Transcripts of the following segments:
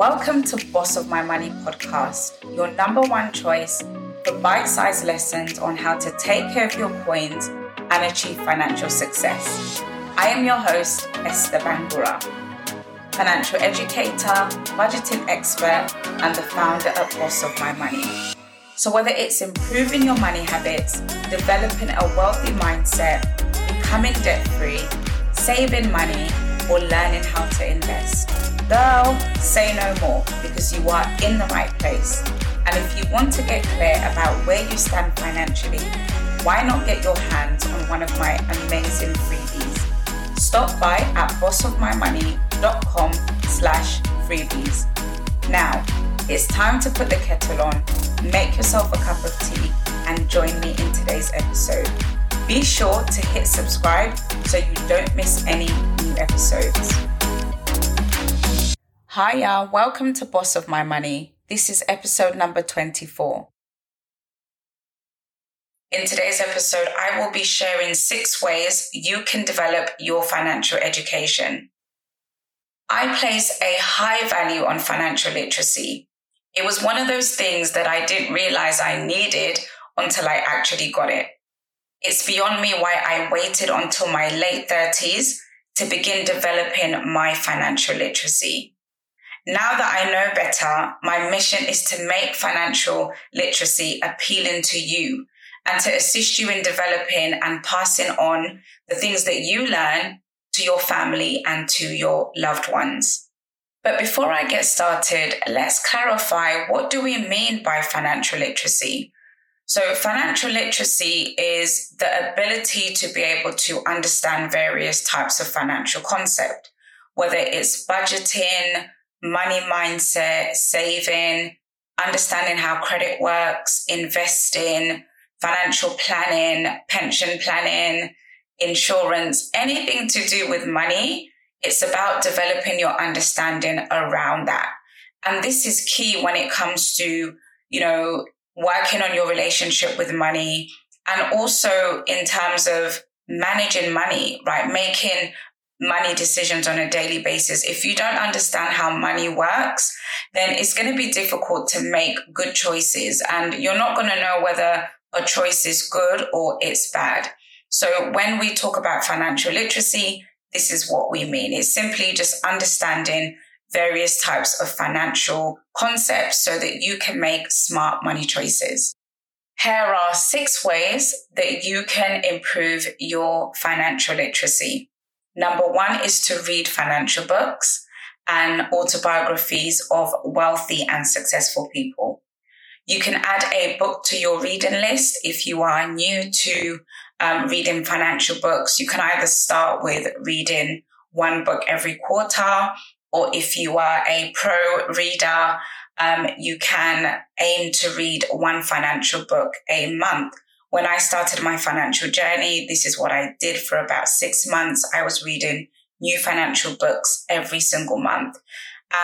Welcome to Boss of My Money podcast, your number one choice for bite sized lessons on how to take care of your coins and achieve financial success. I am your host, Esther Bangura, financial educator, budgeting expert, and the founder of Boss of My Money. So, whether it's improving your money habits, developing a wealthy mindset, becoming debt free, saving money, or learning how to invest, Girl, say no more because you are in the right place. And if you want to get clear about where you stand financially, why not get your hands on one of my amazing freebies? Stop by at bossofmymoney.com slash freebies. Now, it's time to put the kettle on, make yourself a cup of tea, and join me in today's episode. Be sure to hit subscribe so you don't miss any new episodes. Hiya, welcome to Boss of My Money. This is episode number 24. In today's episode, I will be sharing six ways you can develop your financial education. I place a high value on financial literacy. It was one of those things that I didn't realize I needed until I actually got it. It's beyond me why I waited until my late 30s to begin developing my financial literacy. Now that I know better, my mission is to make financial literacy appealing to you and to assist you in developing and passing on the things that you learn to your family and to your loved ones. But before I get started, let's clarify what do we mean by financial literacy? So financial literacy is the ability to be able to understand various types of financial concept, whether it's budgeting, money mindset, saving, understanding how credit works, investing, financial planning, pension planning, insurance, anything to do with money. It's about developing your understanding around that. And this is key when it comes to, you know, working on your relationship with money and also in terms of managing money, right? Making money decisions on a daily basis, if you don't understand how money works, then it's going to be difficult to make good choices and you're not going to know whether a choice is good or it's bad. So when we talk about financial literacy, this is what we mean. It's simply just understanding various types of financial concepts so that you can make smart money choices. Here are six ways that you can improve your financial literacy. Number one is to read financial books and autobiographies of wealthy and successful people. You can add a book to your reading list if you are new to um, reading financial books. You can either start with reading one book every quarter, or if you are a pro reader, um, you can aim to read one financial book a month when I started my financial journey, this is what I did for about six months. I was reading new financial books every single month.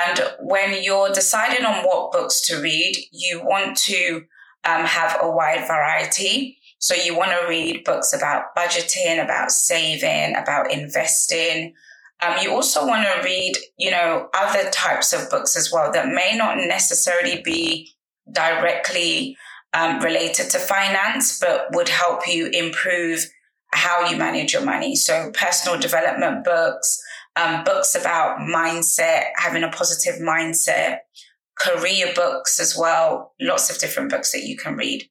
And when you're deciding on what books to read, you want to um, have a wide variety. So you want to read books about budgeting, about saving, about investing. Um, you also want to read, you know, other types of books as well that may not necessarily be directly um, related to finance, but would help you improve how you manage your money. So personal development books, um, books about mindset, having a positive mindset, career books as well, lots of different books that you can read.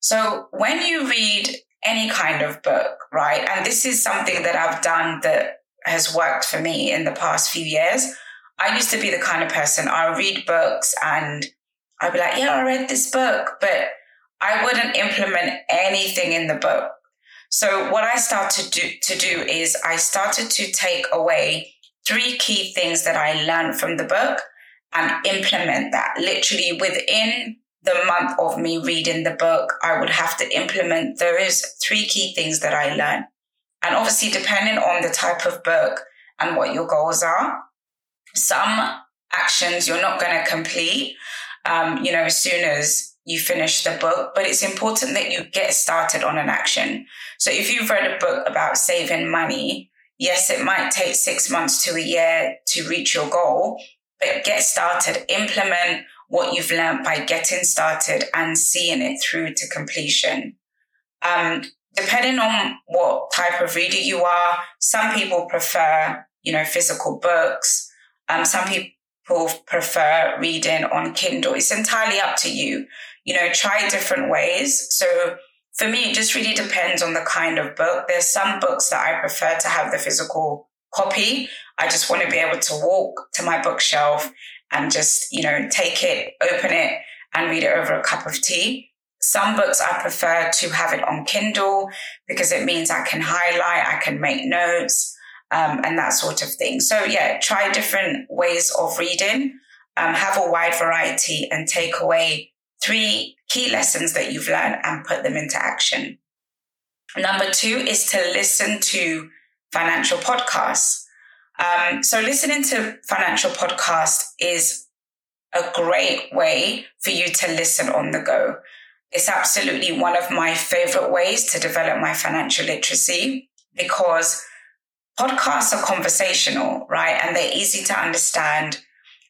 So when you read any kind of book, right? And this is something that I've done that has worked for me in the past few years. I used to be the kind of person I read books and I'd be like, yeah, I read this book, but I wouldn't implement anything in the book. So what I started to do, to do is I started to take away three key things that I learned from the book and implement that literally within the month of me reading the book. I would have to implement those three key things that I learned. And obviously, depending on the type of book and what your goals are, some actions you're not going to complete, um, you know, as soon as you finish the book, but it's important that you get started on an action. So if you've read a book about saving money, yes, it might take six months to a year to reach your goal, but get started, implement what you've learned by getting started and seeing it through to completion. Um, depending on what type of reader you are, some people prefer, you know, physical books. Um, some people prefer reading on Kindle. It's entirely up to you. You know, try different ways. So for me, it just really depends on the kind of book. There's some books that I prefer to have the physical copy. I just want to be able to walk to my bookshelf and just, you know, take it, open it and read it over a cup of tea. Some books I prefer to have it on Kindle because it means I can highlight, I can make notes, um, and that sort of thing. So yeah, try different ways of reading, um, have a wide variety and take away three key lessons that you've learned and put them into action. Number two is to listen to financial podcasts. Um, so listening to financial podcasts is a great way for you to listen on the go. It's absolutely one of my favorite ways to develop my financial literacy because podcasts are conversational, right? And they're easy to understand.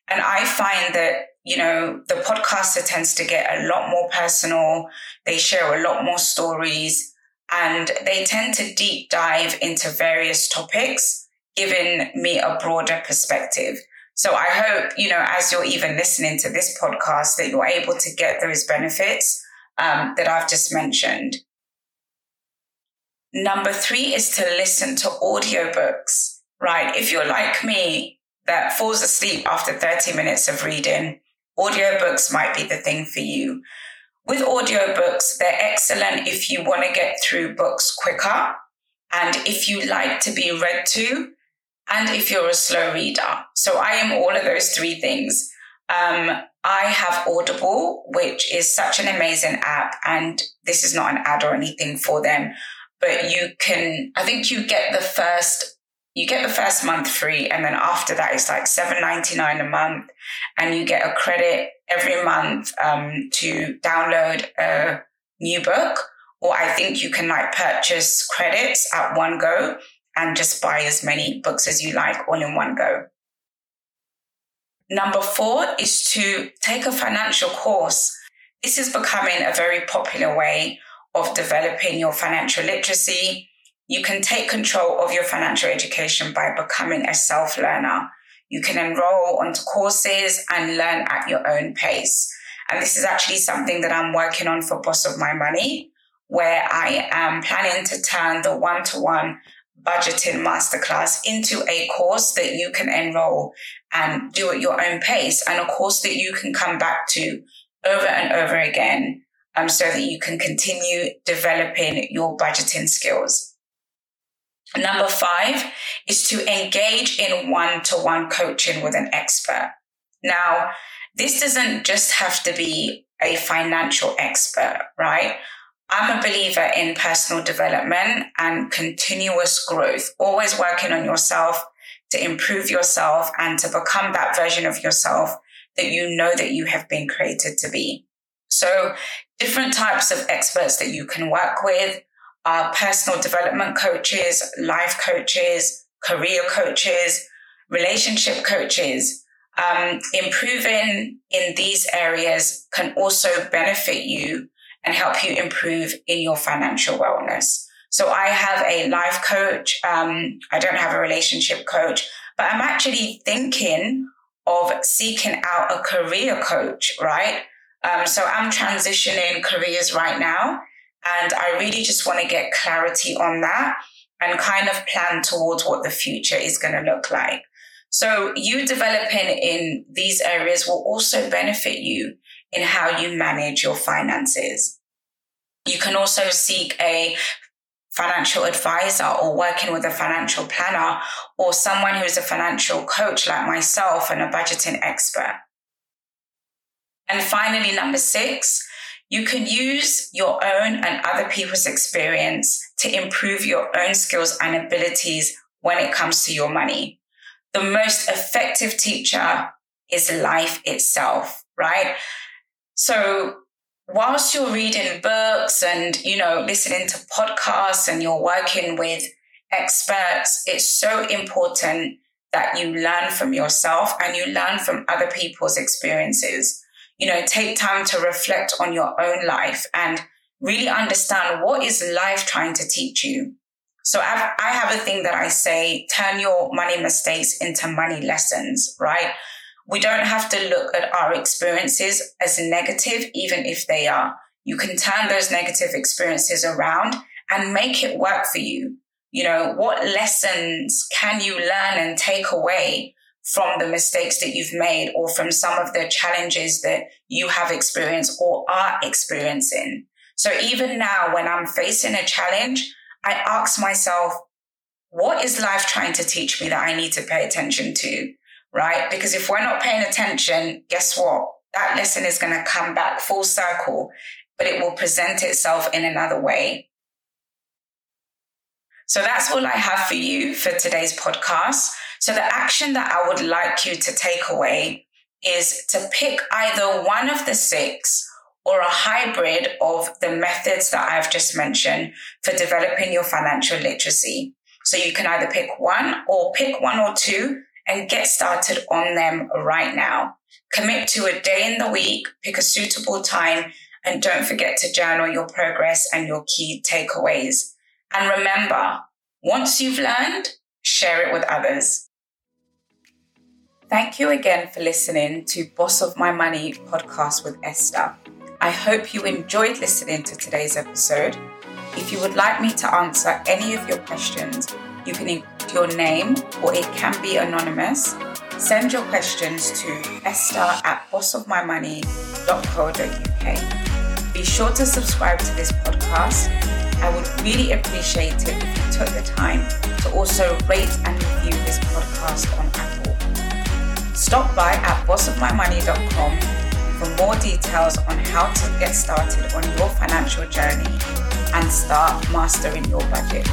And I find that, you know, the podcaster tends to get a lot more personal. They share a lot more stories and they tend to deep dive into various topics, giving me a broader perspective. So I hope, you know, as you're even listening to this podcast, that you're able to get those benefits um, that I've just mentioned. Number three is to listen to audiobooks, right? If you're like me that falls asleep after 30 minutes of reading, audiobooks might be the thing for you. With audiobooks, they're excellent if you want to get through books quicker and if you like to be read to and if you're a slow reader. So I am all of those three things. Um, I have Audible, which is such an amazing app. And this is not an ad or anything for them, but you can, I think you get the first you get the first month free and then after that it's like 7.99 a month and you get a credit every month um, to download a new book or i think you can like purchase credits at one go and just buy as many books as you like all in one go. Number four is to take a financial course. This is becoming a very popular way of developing your financial literacy you can take control of your financial education by becoming a self learner. You can enroll onto courses and learn at your own pace. And this is actually something that I'm working on for Boss of My Money, where I am planning to turn the one to one budgeting masterclass into a course that you can enroll and do at your own pace and a course that you can come back to over and over again um, so that you can continue developing your budgeting skills. Number five is to engage in one to one coaching with an expert. Now, this doesn't just have to be a financial expert, right? I'm a believer in personal development and continuous growth, always working on yourself to improve yourself and to become that version of yourself that you know that you have been created to be. So different types of experts that you can work with are personal development coaches, life coaches, career coaches, relationship coaches. Um, improving in these areas can also benefit you and help you improve in your financial wellness. So I have a life coach. Um, I don't have a relationship coach, but I'm actually thinking of seeking out a career coach, right? Um, so I'm transitioning careers right now. And I really just want to get clarity on that and kind of plan towards what the future is going to look like. So you developing in these areas will also benefit you in how you manage your finances. You can also seek a financial advisor or working with a financial planner or someone who's a financial coach like myself and a budgeting expert. And finally, number six, you can use your own and other people's experience to improve your own skills and abilities when it comes to your money. The most effective teacher is life itself, right? So whilst you're reading books and, you know, listening to podcasts and you're working with experts, it's so important that you learn from yourself and you learn from other people's experiences. You know, take time to reflect on your own life and really understand what is life trying to teach you. So I've, I have a thing that I say, turn your money mistakes into money lessons, right? We don't have to look at our experiences as negative, even if they are. You can turn those negative experiences around and make it work for you. You know, what lessons can you learn and take away from the mistakes that you've made or from some of the challenges that you have experienced or are experiencing? So even now, when I'm facing a challenge, I ask myself, what is life trying to teach me that I need to pay attention to? Right? Because if we're not paying attention, guess what? That lesson is going to come back full circle, but it will present itself in another way. So that's all I have for you for today's podcast. So the action that I would like you to take away is to pick either one of the six or a hybrid of the methods that I've just mentioned for developing your financial literacy. So you can either pick one or pick one or two and get started on them right now. Commit to a day in the week, pick a suitable time, and don't forget to journal your progress and your key takeaways. And remember, once you've learned, share it with others. Thank you again for listening to Boss of My Money podcast with Esther. I hope you enjoyed listening to today's episode. If you would like me to answer any of your questions, you can include your name or it can be anonymous. Send your questions to esther at bossofmymoney.co.uk. Be sure to subscribe to this podcast. I would really appreciate it if you took the time to also rate and review this podcast on Apple. Stop by at bossofmymoney.com for more details on how to get started on your financial journey and start mastering your budget.